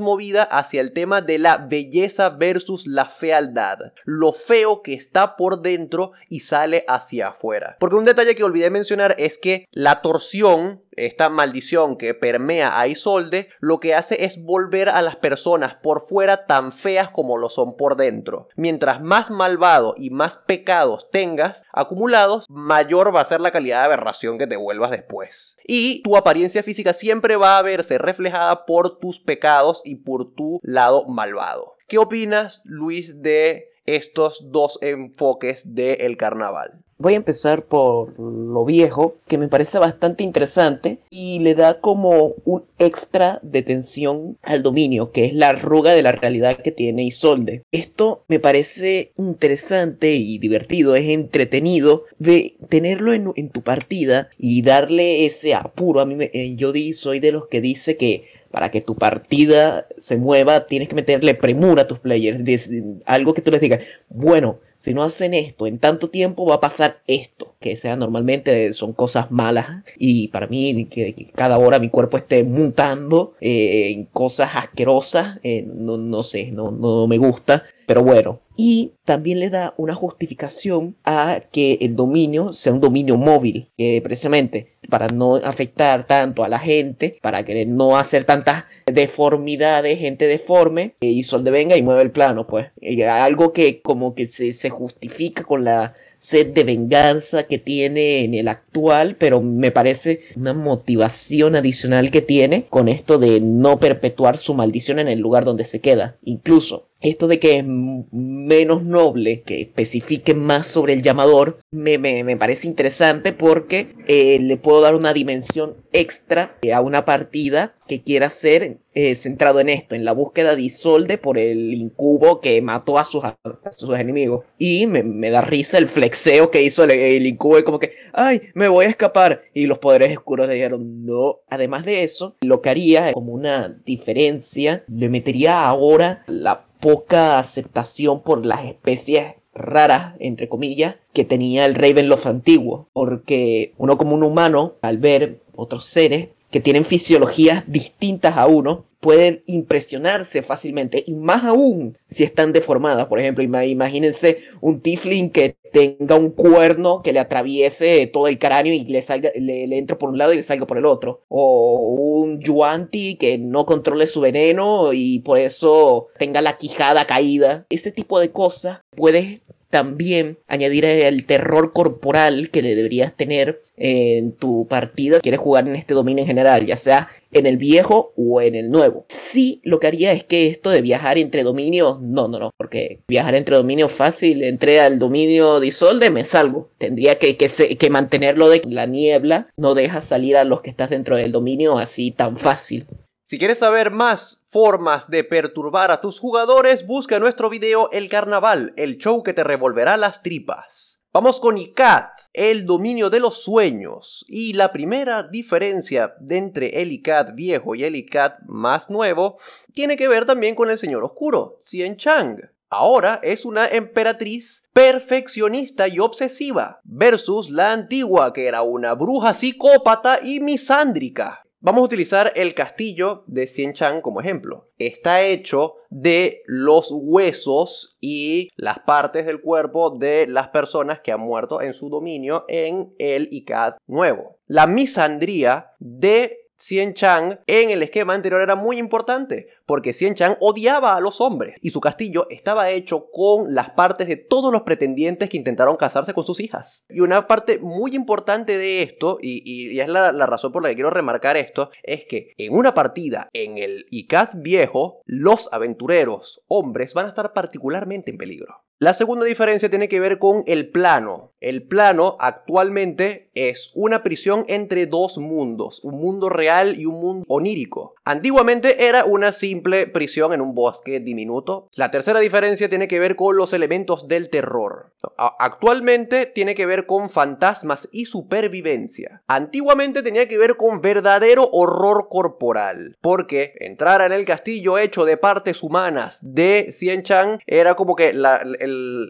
movida hacia el tema de la belleza versus la fealdad. Lo feo que está por dentro y sale hacia afuera. Porque un detalle que olvidé mencionar es que la torsión esta maldición que permea a Isolde lo que hace es volver a las personas por fuera tan feas como lo son por dentro. Mientras más malvado y más pecados tengas acumulados, mayor va a ser la calidad de aberración que te vuelvas después. Y tu apariencia física siempre va a verse reflejada por tus pecados y por tu lado malvado. ¿Qué opinas, Luis, de estos dos enfoques del carnaval? Voy a empezar por lo viejo, que me parece bastante interesante y le da como un extra de tensión al dominio, que es la arruga de la realidad que tiene Isolde. Esto me parece interesante y divertido, es entretenido de tenerlo en, tu partida y darle ese apuro. A mí, me, eh, yo di, soy de los que dice que para que tu partida se mueva, tienes que meterle premura a tus players. Algo que tú les digas, bueno, si no hacen esto en tanto tiempo va a pasar esto, que sea normalmente son cosas malas y para mí que, cada hora mi cuerpo esté mutando eh, en cosas asquerosas, eh, no, no, sé, no, no me gusta. Pero bueno, y también le da una justificación a que el dominio sea un dominio móvil, que precisamente para no afectar tanto a la gente, para que no hacer tantas deformidades, gente deforme, y Sol de venga y mueve el plano, pues. algo que como que se, se justifica con la sed de venganza que tiene en el actual, pero me parece una motivación adicional que tiene con esto de no perpetuar su maldición en el lugar donde se queda. Incluso esto de que es menos noble, que especifique más sobre el llamador, me, me, parece interesante porque eh, le puedo dar una dimensión extra a una partida que quiera ser eh, centrado en esto, en la búsqueda de Isolde por el incubo que mató a sus, sus enemigos. Y me, da risa el flexeo que hizo el, incubo y como que, ay, me voy a escapar. Y los poderes oscuros le dijeron, no. Además de eso, lo que haría como una diferencia, le metería ahora la poca aceptación por las especies raras, entre comillas, que tenía el Ravenloft antiguo. Porque uno como un humano, al ver otros seres que tienen fisiologías distintas a uno, pueden impresionarse fácilmente y más aún si están deformadas. Por ejemplo, imagínense un Tiflin que tenga un cuerno que le atraviese todo el cráneo y le, salga, le, entre por un lado y le salga por el otro. O un Yuanti que no controle su veneno y por eso tenga la quijada caída. Ese tipo de cosas puedes también añadir el terror corporal que deberías tener en tu partida si quieres jugar en este dominio en general, ya sea en el viejo o en el nuevo. Sí, lo que haría es que esto de viajar entre dominios, no, no, no, porque viajar entre dominios fácil, entré al dominio de Isolde, me salgo. Tendría que, que, que mantenerlo de la niebla, no deja salir a los que estás dentro del dominio así tan fácil. Si quieres saber más formas de perturbar a tus jugadores, busca nuestro video El Carnaval, el show que te revolverá las tripas. Vamos con ICAT, el dominio de los sueños. Y la primera diferencia entre el ICAT viejo y el ICAT más nuevo tiene que ver también con el señor oscuro, Cien Chang. ahora es una emperatriz perfeccionista y obsesiva, versus la antigua que era una bruja psicópata y misándrica. Vamos a utilizar el castillo de Chang como ejemplo. Está hecho de los huesos y las partes del cuerpo de las personas que han muerto en su dominio en el ICAD nuevo. La misandría de Xian Chang en el esquema anterior era muy importante, porque Xian Chang odiaba a los hombres y su castillo estaba hecho con las partes de todos los pretendientes que intentaron casarse con sus hijas. Y una parte muy importante de esto, y, es la, la, razón por la que quiero remarcar esto, es que en una partida en el ICAD viejo, los aventureros hombres van a estar particularmente en peligro. La segunda diferencia tiene que ver con el plano. El plano actualmente es una prisión entre dos mundos, un mundo real y un mundo onírico. Antiguamente era una simple prisión en un bosque diminuto. La tercera diferencia tiene que ver con los elementos del terror. Actualmente tiene que ver con fantasmas y supervivencia. Antiguamente tenía que ver con verdadero horror corporal, porque entrar en el castillo hecho de partes humanas de Xian Chang era como que la,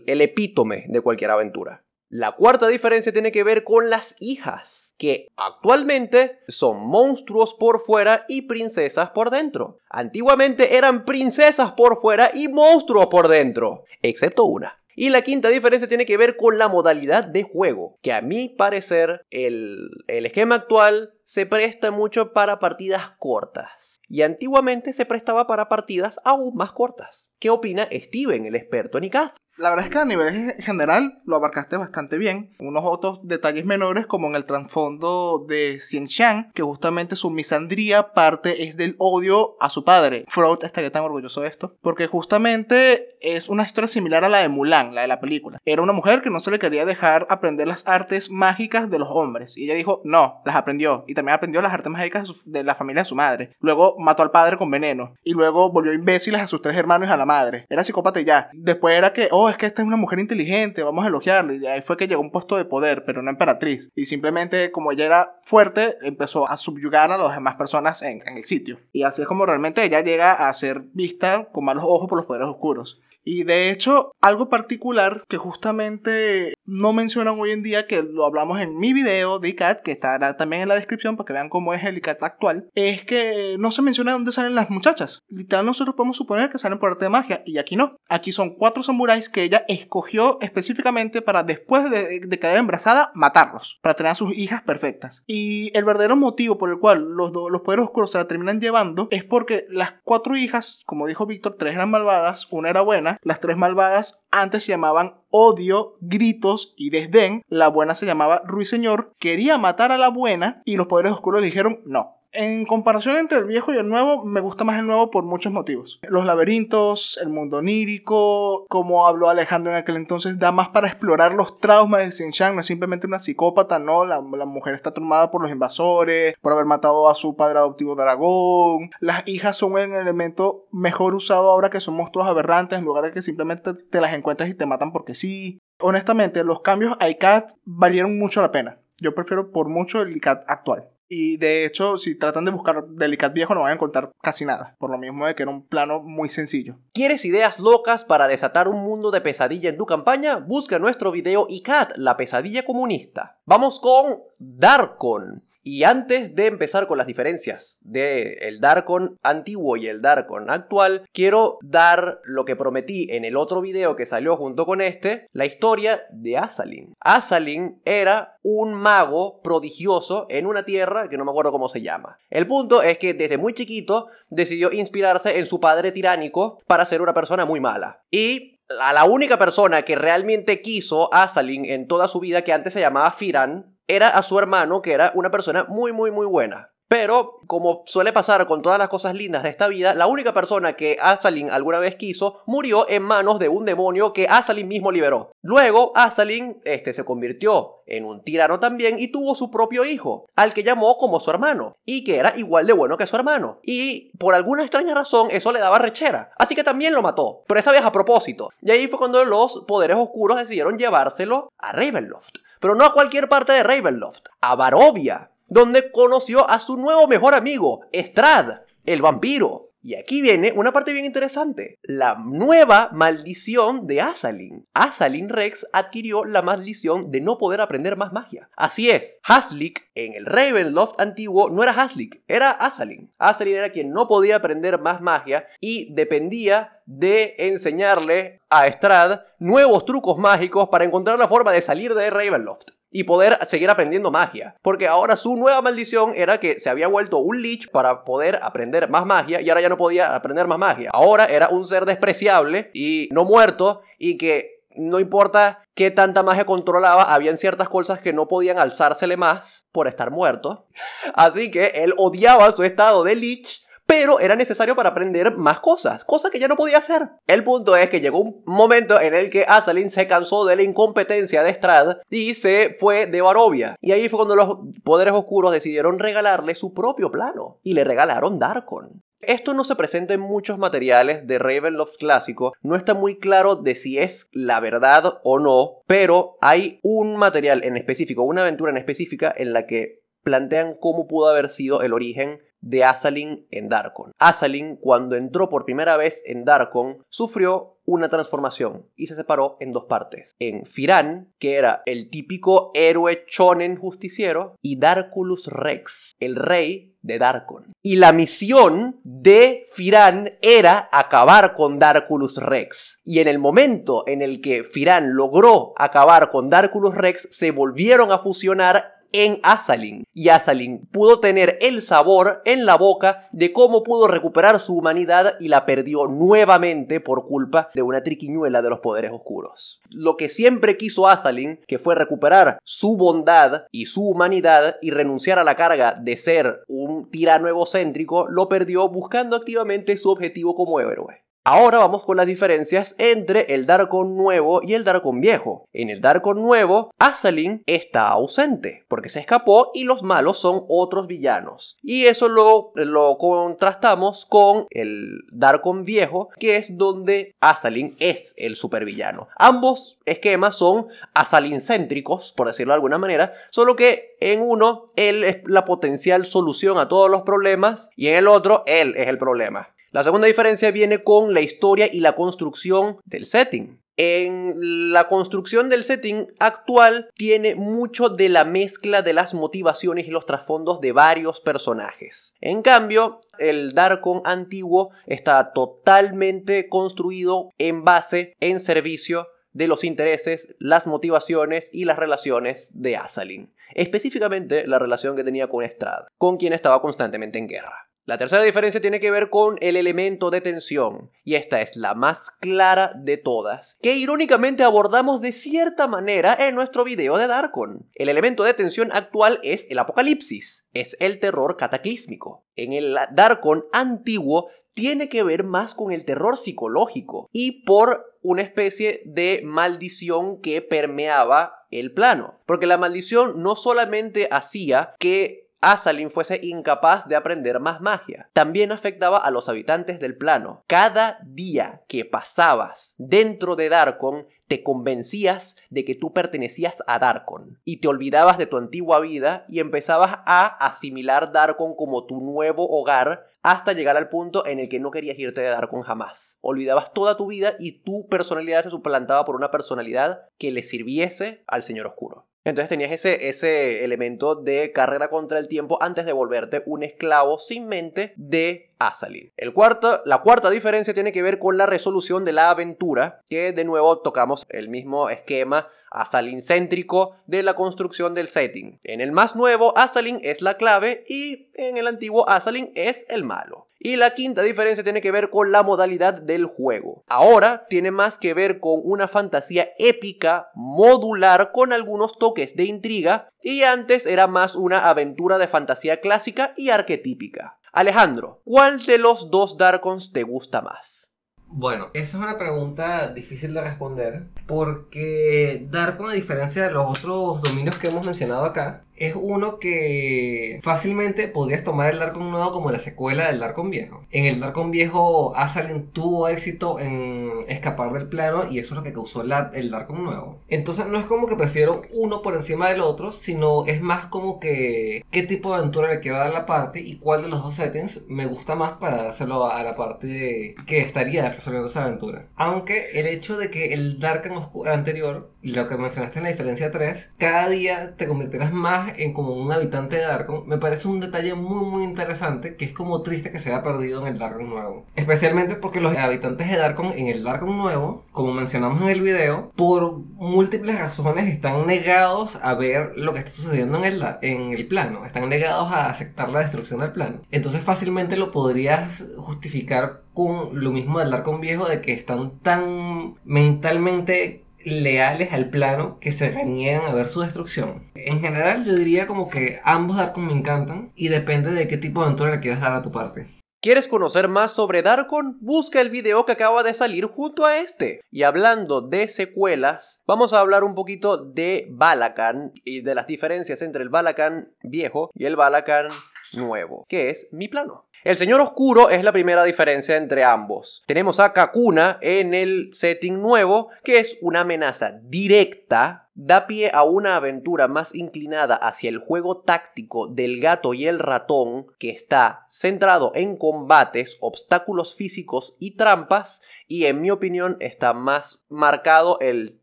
epítome de cualquier aventura. La cuarta diferencia tiene que ver con las hijas, que actualmente son monstruos por fuera y princesas por dentro. Antiguamente eran princesas por fuera y monstruos por dentro, excepto una. Y la quinta diferencia tiene que ver con la modalidad de juego, que a mi parecer el, el esquema actual se presta mucho para partidas cortas. Y antiguamente se prestaba para partidas aún más cortas. ¿Qué opina Steven, el experto en ICAD? La verdad es que a nivel general lo abarcaste bastante bien. Unos otros detalles menores como en el trasfondo de Xian que justamente su misandría parte es del odio a su padre. Freud estaría tan orgulloso de esto, porque justamente es una historia similar a la de Mulan, la de la película. Era una mujer que no se le quería dejar aprender las artes mágicas de los hombres. Y ella dijo, no, las aprendió. Y también aprendió las artes mágicas de la familia de su madre. Luego mató al padre con veneno. Y luego volvió imbéciles a sus tres hermanos y a la madre. Era psicópata y ya. Después era que, oh, es que esta es una mujer inteligente, vamos a elogiarla. Y ahí fue que llegó a un puesto de poder, pero no emperatriz. Y simplemente, como ella era fuerte, empezó a subyugar a las demás personas en, en el sitio. Y así es como realmente ella llega a ser vista con malos ojos por los poderes oscuros. Y de hecho, algo particular que justamente no mencionan hoy en día, que lo hablamos en mi video de ICAT, que estará también en la descripción para que vean cómo es el ICAT actual, es que no se menciona dónde salen las muchachas. Literal, nosotros podemos suponer que salen por arte de magia, y aquí no. Aquí son cuatro samuráis que ella escogió específicamente para después de, de caer embarazada, matarlos, para tener a sus hijas perfectas. Y el verdadero motivo por el cual los, los poderes oscuros se la terminan llevando es porque las cuatro hijas, como dijo Víctor, tres eran malvadas, una era buena, las tres malvadas antes se llamaban odio, gritos y desdén. La buena se llamaba Ruiseñor, quería matar a la buena y los poderes oscuros le dijeron no. En comparación entre el viejo y el nuevo, me gusta más el nuevo por muchos motivos. Los laberintos, el mundo onírico, como habló Alejandro en aquel entonces, da más para explorar los traumas de Xinjiang. No es simplemente una psicópata, no. La, mujer está tomada por los invasores, por haber matado a su padre adoptivo dragón. Las hijas son el elemento mejor usado ahora que son monstruos aberrantes, en lugar de que simplemente te las encuentras y te matan porque sí. Honestamente, los cambios a ICAT valieron mucho la pena. Yo prefiero por mucho el ICAT actual. Y de hecho, si tratan de buscar Delicat viejo, no van a encontrar casi nada. Por lo mismo de que era un plano muy sencillo. ¿Quieres ideas locas para desatar un mundo de pesadilla en tu campaña? Busca nuestro video ICAT, la pesadilla comunista. Vamos con Darkon. Y antes de empezar con las diferencias del el Darkon antiguo y el Darkon actual, quiero dar lo que prometí en el otro video que salió junto con este, la historia de Asalin. Asalin era un mago prodigioso en una tierra que no me acuerdo cómo se llama. El punto es que desde muy chiquito decidió inspirarse en su padre tiránico para ser una persona muy mala. Y a la única persona que realmente quiso Asalin en toda su vida, que antes se llamaba Firan, era a su hermano, que era una persona muy, muy, muy buena. Pero, como suele pasar con todas las cosas lindas de esta vida, la única persona que Asalin alguna vez quiso murió en manos de un demonio que Asalin mismo liberó. Luego, Asalin este, se convirtió en un tirano también y tuvo su propio hijo, al que llamó como su hermano, y que era igual de bueno que su hermano. Y por alguna extraña razón eso le daba rechera, así que también lo mató, pero esta vez a propósito. Y ahí fue cuando los poderes oscuros decidieron llevárselo a Ravenloft pero no a cualquier parte de Ravenloft, a Barovia, donde conoció a su nuevo mejor amigo, Strad, el vampiro. Y aquí viene una parte bien interesante. La nueva maldición de Asalin. Asalin Rex adquirió la maldición de no poder aprender más magia. Así es, Haslik en el Ravenloft antiguo no era Haslik, era Asalin. Asalin era quien no podía aprender más magia y dependía de enseñarle a Strad nuevos trucos mágicos para encontrar la forma de salir de Ravenloft y poder seguir aprendiendo magia. Porque ahora su nueva maldición era que se había vuelto un lich para poder aprender más magia y ahora ya no podía aprender más magia. Ahora era un ser despreciable y no muerto y que no importa qué tanta magia controlaba, habían ciertas cosas que no podían alzársele más por estar muerto. Así que él odiaba su estado de lich pero era necesario para aprender más cosas, cosas que ya no podía hacer. El punto es que llegó un momento en el que Asalin se cansó de la incompetencia de Strad y se fue de Barovia. Y ahí fue cuando los poderes oscuros decidieron regalarle su propio plano y le regalaron Darkon. Esto no se presenta en muchos materiales de Ravenloft clásico, no está muy claro de si es la verdad o no, pero hay un material en específico, una aventura en específica en la que plantean cómo pudo haber sido el origen de Asalin en Darkon. Asalin, cuando entró por primera vez en Darkon, sufrió una transformación y se separó en dos partes. En Firan, que era el típico héroe chonen justiciero, y Darkulus Rex, el rey de Darkon. Y la misión de Firan era acabar con Darkulus Rex. Y en el momento en el que Firan logró acabar con Darkulus Rex, se volvieron a fusionar en Asalin. Y Asalin pudo tener el sabor en la boca de cómo pudo recuperar su humanidad y la perdió nuevamente por culpa de una triquiñuela de los poderes oscuros. Lo que siempre quiso Asalin, que fue recuperar su bondad y su humanidad y renunciar a la carga de ser un tirano egocéntrico, lo perdió buscando activamente su objetivo como héroe. Ahora vamos con las diferencias entre el Darkon nuevo y el Darkon viejo. En el Darkon nuevo, Asalin está ausente porque se escapó y los malos son otros villanos. Y eso lo, lo contrastamos con el Darkon viejo, que es donde Asalin es el supervillano. Ambos esquemas son Asalin-céntricos, por decirlo de alguna manera, solo que en uno él es la potencial solución a todos los problemas y en el otro él es el problema. La segunda diferencia viene con la historia y la construcción del setting. En la construcción del setting actual tiene mucho de la mezcla de las motivaciones y los trasfondos de varios personajes. En cambio, el Darkon antiguo está totalmente construido en base, en servicio de los intereses, las motivaciones y las relaciones de Asalin. Específicamente la relación que tenía con Strad, con quien estaba constantemente en guerra. La tercera diferencia tiene que ver con el elemento de tensión, y esta es la más clara de todas, que irónicamente abordamos de cierta manera en nuestro video de Darkon. El elemento de tensión actual es el apocalipsis, es el terror cataclísmico. En el Darkon antiguo tiene que ver más con el terror psicológico y por una especie de maldición que permeaba el plano. Porque la maldición no solamente hacía que Asalin fuese incapaz de aprender más magia. También afectaba a los habitantes del plano. Cada día que pasabas dentro de Darkon te convencías de que tú pertenecías a Darkon y te olvidabas de tu antigua vida y empezabas a asimilar Darkon como tu nuevo hogar hasta llegar al punto en el que no querías irte de Darkon jamás. Olvidabas toda tu vida y tu personalidad se suplantaba por una personalidad que le sirviese al Señor Oscuro. Entonces tenías ese, ese elemento de carrera contra el tiempo antes de volverte un esclavo sin mente de Asalin. El cuarto, la cuarta diferencia tiene que ver con la resolución de la aventura, que de nuevo tocamos el mismo esquema Asalin céntrico de la construcción del setting. En el más nuevo, Asalin es la clave y en el antiguo, Asalin es el malo. Y la quinta diferencia tiene que ver con la modalidad del juego. Ahora tiene más que ver con una fantasía épica, modular, con algunos toques de intriga, y antes era más una aventura de fantasía clásica y arquetípica. Alejandro, ¿cuál de los dos Darkons te gusta más? Bueno, esa es una pregunta difícil de responder porque dar con la diferencia de los otros dominios que hemos mencionado acá es uno que fácilmente podrías tomar el Darkon nuevo como la secuela del Darkon viejo. En el Darkon viejo Asalin tuvo éxito en escapar del plano y eso es lo que causó la, el Darkon nuevo. Entonces no es como que prefiero uno por encima del otro, sino es más como que qué tipo de aventura le quiero dar la parte y cuál de los dos settings me gusta más para dárselo a la parte que estaría resolviendo esa aventura. Aunque el hecho de que el Darkon anterior, lo que mencionaste en la diferencia 3, cada día te convertirás más en como un habitante de Darkon, me parece un detalle muy muy interesante que es como triste que se haya perdido en el Darkon nuevo. Especialmente porque los habitantes de Darkon en el Darkon nuevo, como mencionamos en el video, por múltiples razones están negados a ver lo que está sucediendo en el, en el plano, están negados a aceptar la destrucción del plano. Entonces fácilmente lo podrías justificar con lo mismo del Darkon viejo de que están tan mentalmente leales al plano que se reniegan a ver su destrucción. En general yo diría como que ambos Darkon me encantan y depende de qué tipo de aventura le quieras dar a tu parte. ¿Quieres conocer más sobre Darkon? Busca el video que acaba de salir junto a este. Y hablando de secuelas, vamos a hablar un poquito de Balakan y de las diferencias entre el Balakan viejo y el Balakan nuevo, que es mi plano. El Señor Oscuro es la primera diferencia entre ambos. Tenemos a Kakuna en el setting nuevo, que es una amenaza directa da pie a una aventura más inclinada hacia el juego táctico del gato y el ratón, que está centrado en combates, obstáculos físicos y trampas, y en mi opinión está más marcado el,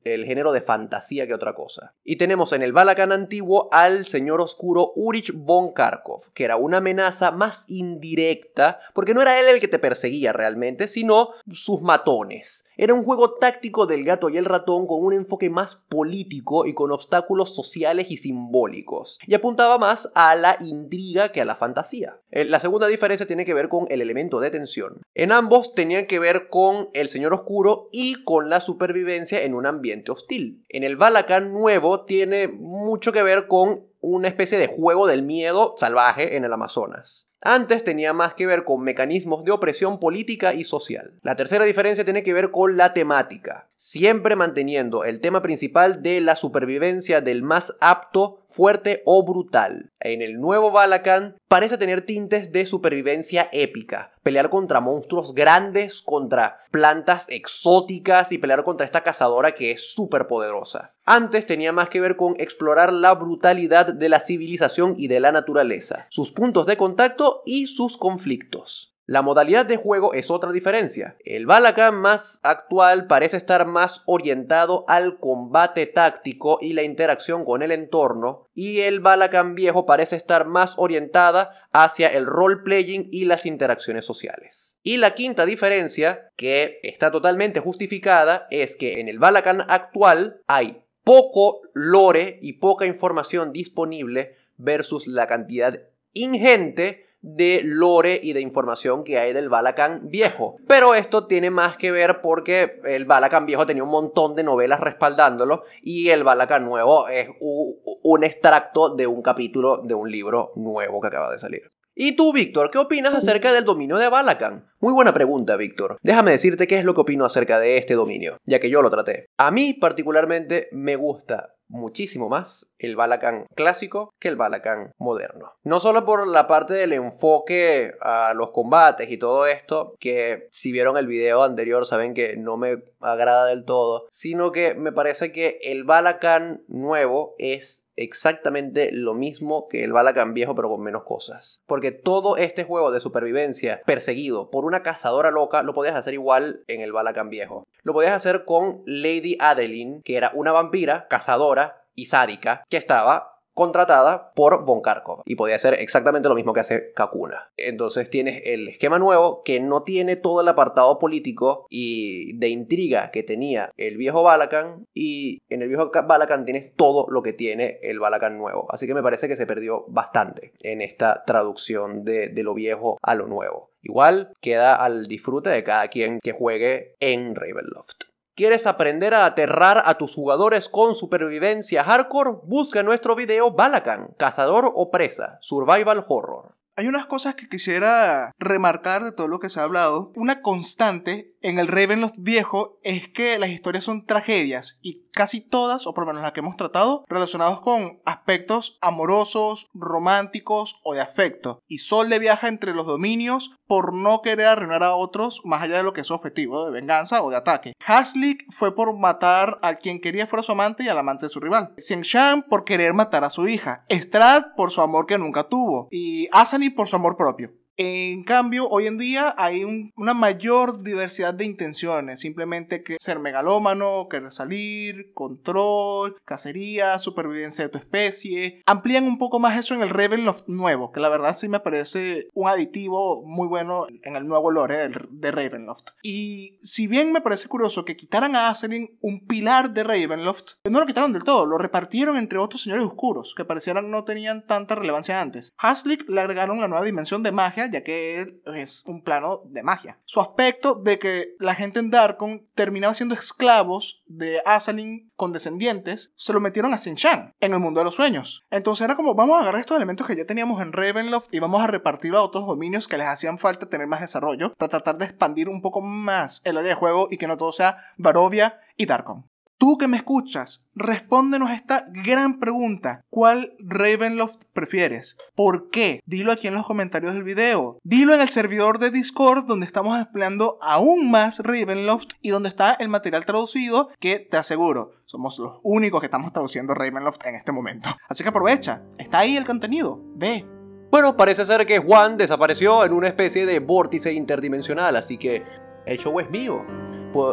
género de fantasía que otra cosa. Y tenemos en el Balakan antiguo al señor oscuro Urich von Kharkov, que era una amenaza más indirecta, porque no era él el que te perseguía realmente, sino sus matones. Era un juego táctico del gato y el ratón con un enfoque más político y con obstáculos sociales y simbólicos, y apuntaba más a la intriga que a la fantasía. Eh, la segunda diferencia tiene que ver con el elemento de tensión. En ambos tenían que ver con el Señor Oscuro y con la supervivencia en un ambiente hostil. En el Balakan nuevo tiene mucho que ver con una especie de juego del miedo salvaje en el Amazonas. Antes tenía más que ver con mecanismos de opresión política y social. La tercera diferencia tiene que ver con la temática, siempre manteniendo el tema principal de la supervivencia del más apto fuerte o brutal. En el nuevo Balakan parece tener tintes de supervivencia épica, pelear contra monstruos grandes, contra plantas exóticas y pelear contra esta cazadora que es súper poderosa. Antes tenía más que ver con explorar la brutalidad de la civilización y de la naturaleza, sus puntos de contacto y sus conflictos. La modalidad de juego es otra diferencia. El Balakan más actual parece estar más orientado al combate táctico y la interacción con el entorno, y el Balakan viejo parece estar más orientada hacia el role-playing y las interacciones sociales. Y la quinta diferencia, que está totalmente justificada, es que en el Balakan actual hay poco lore y poca información disponible versus la cantidad ingente de lore y de información que hay del Balakan viejo. Pero esto tiene más que ver porque el Balakan viejo tenía un montón de novelas respaldándolo y el Balakan nuevo es un extracto de un capítulo de un libro nuevo que acaba de salir. ¿Y tú, Víctor, qué opinas acerca del dominio de Balakan? Muy buena pregunta, Víctor. Déjame decirte qué es lo que opino acerca de este dominio, ya que yo lo traté. A mí particularmente me gusta muchísimo más el Balakan clásico que el Balakan moderno. No solo por la parte del enfoque a los combates y todo esto, que si vieron el video anterior saben que no me agrada del todo, sino que me parece que el Balakan nuevo es exactamente lo mismo que el Balakan viejo pero con menos cosas. Porque todo este juego de supervivencia perseguido por una cazadora loca lo podías hacer igual en el Balakan viejo. Lo podías hacer con Lady Adeline, que era una vampira cazadora y sádica que estaba contratada por Von Karkov y podía hacer exactamente lo mismo que hace Kakuna. Entonces tienes el esquema nuevo que no tiene todo el apartado político y de intriga que tenía el viejo Balakan y en el viejo Balakan tienes todo lo que tiene el Balakan nuevo. Así que me parece que se perdió bastante en esta traducción de, de lo viejo a lo nuevo. Igual queda al disfrute de cada quien que juegue en Ravenloft. ¿Quieres aprender a aterrar a tus jugadores con supervivencia hardcore? Busca nuestro video Balakan, Cazador o Presa, Survival Horror. Hay unas cosas que quisiera remarcar de todo lo que se ha hablado. Una constante en el Ravenloft viejo es que las historias son tragedias y casi todas, o por lo menos las que hemos tratado, relacionados con aspectos amorosos, románticos o de afecto. Y Solde viaja entre los dominios por no querer arruinar a otros más allá de lo que es su objetivo de venganza o de ataque. Haslik fue por matar a quien quería fuera su amante y al amante de su rival. Xiangshan por querer matar a su hija. Strad por su amor que nunca tuvo. Y Asani por su amor propio. En cambio, hoy en día hay una mayor diversidad de intenciones. Simplemente que ser megalómano, querer salir, control, cacería, supervivencia de tu especie. Amplían un poco más eso en el Ravenloft nuevo, que la verdad sí me parece un aditivo muy bueno en el nuevo lore de Ravenloft. Y si bien me parece curioso que quitaran a Azerin un pilar de Ravenloft, no lo quitaron del todo, lo repartieron entre otros señores oscuros, que parecieran no tenían tanta relevancia antes. Haslik le agregaron la nueva dimensión de magia ya que es un plano de magia. Su aspecto de que la gente en Darkon terminaba siendo esclavos de Asalin con descendientes, se lo metieron a Shan en el mundo de los sueños. Entonces era como, vamos a agarrar estos elementos que ya teníamos en Ravenloft y vamos a repartirlo a otros dominios que les hacían falta tener más desarrollo para tratar de expandir un poco más el área de juego y que no todo sea Barovia y Darkon. Tú que me escuchas, respóndenos esta gran pregunta. ¿Cuál Ravenloft prefieres? ¿Por qué? Dilo aquí en los comentarios del video. Dilo en el servidor de Discord donde estamos empleando aún más Ravenloft y donde está el material traducido que te aseguro, somos los únicos que estamos traduciendo Ravenloft en este momento. Así que aprovecha, está ahí el contenido. Ve. Bueno, parece ser que Juan desapareció en una especie de vórtice interdimensional, así que el show es mío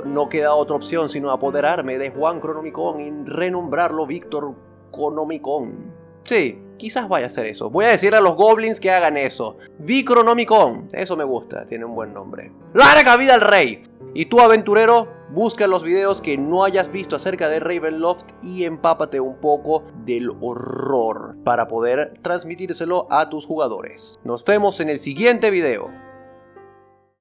no queda otra opción sino apoderarme de Juan Cronomicon y renombrarlo Víctor Cronomicon. Sí, quizás vaya a hacer eso. Voy a decirle a los goblins que hagan eso. Vicronomicon. Eso me gusta, tiene un buen nombre. ¡Larga vida al rey! Y tú, aventurero, busca los videos que no hayas visto acerca de Ravenloft y empápate un poco del horror para poder transmitírselo a tus jugadores. Nos vemos en el siguiente video.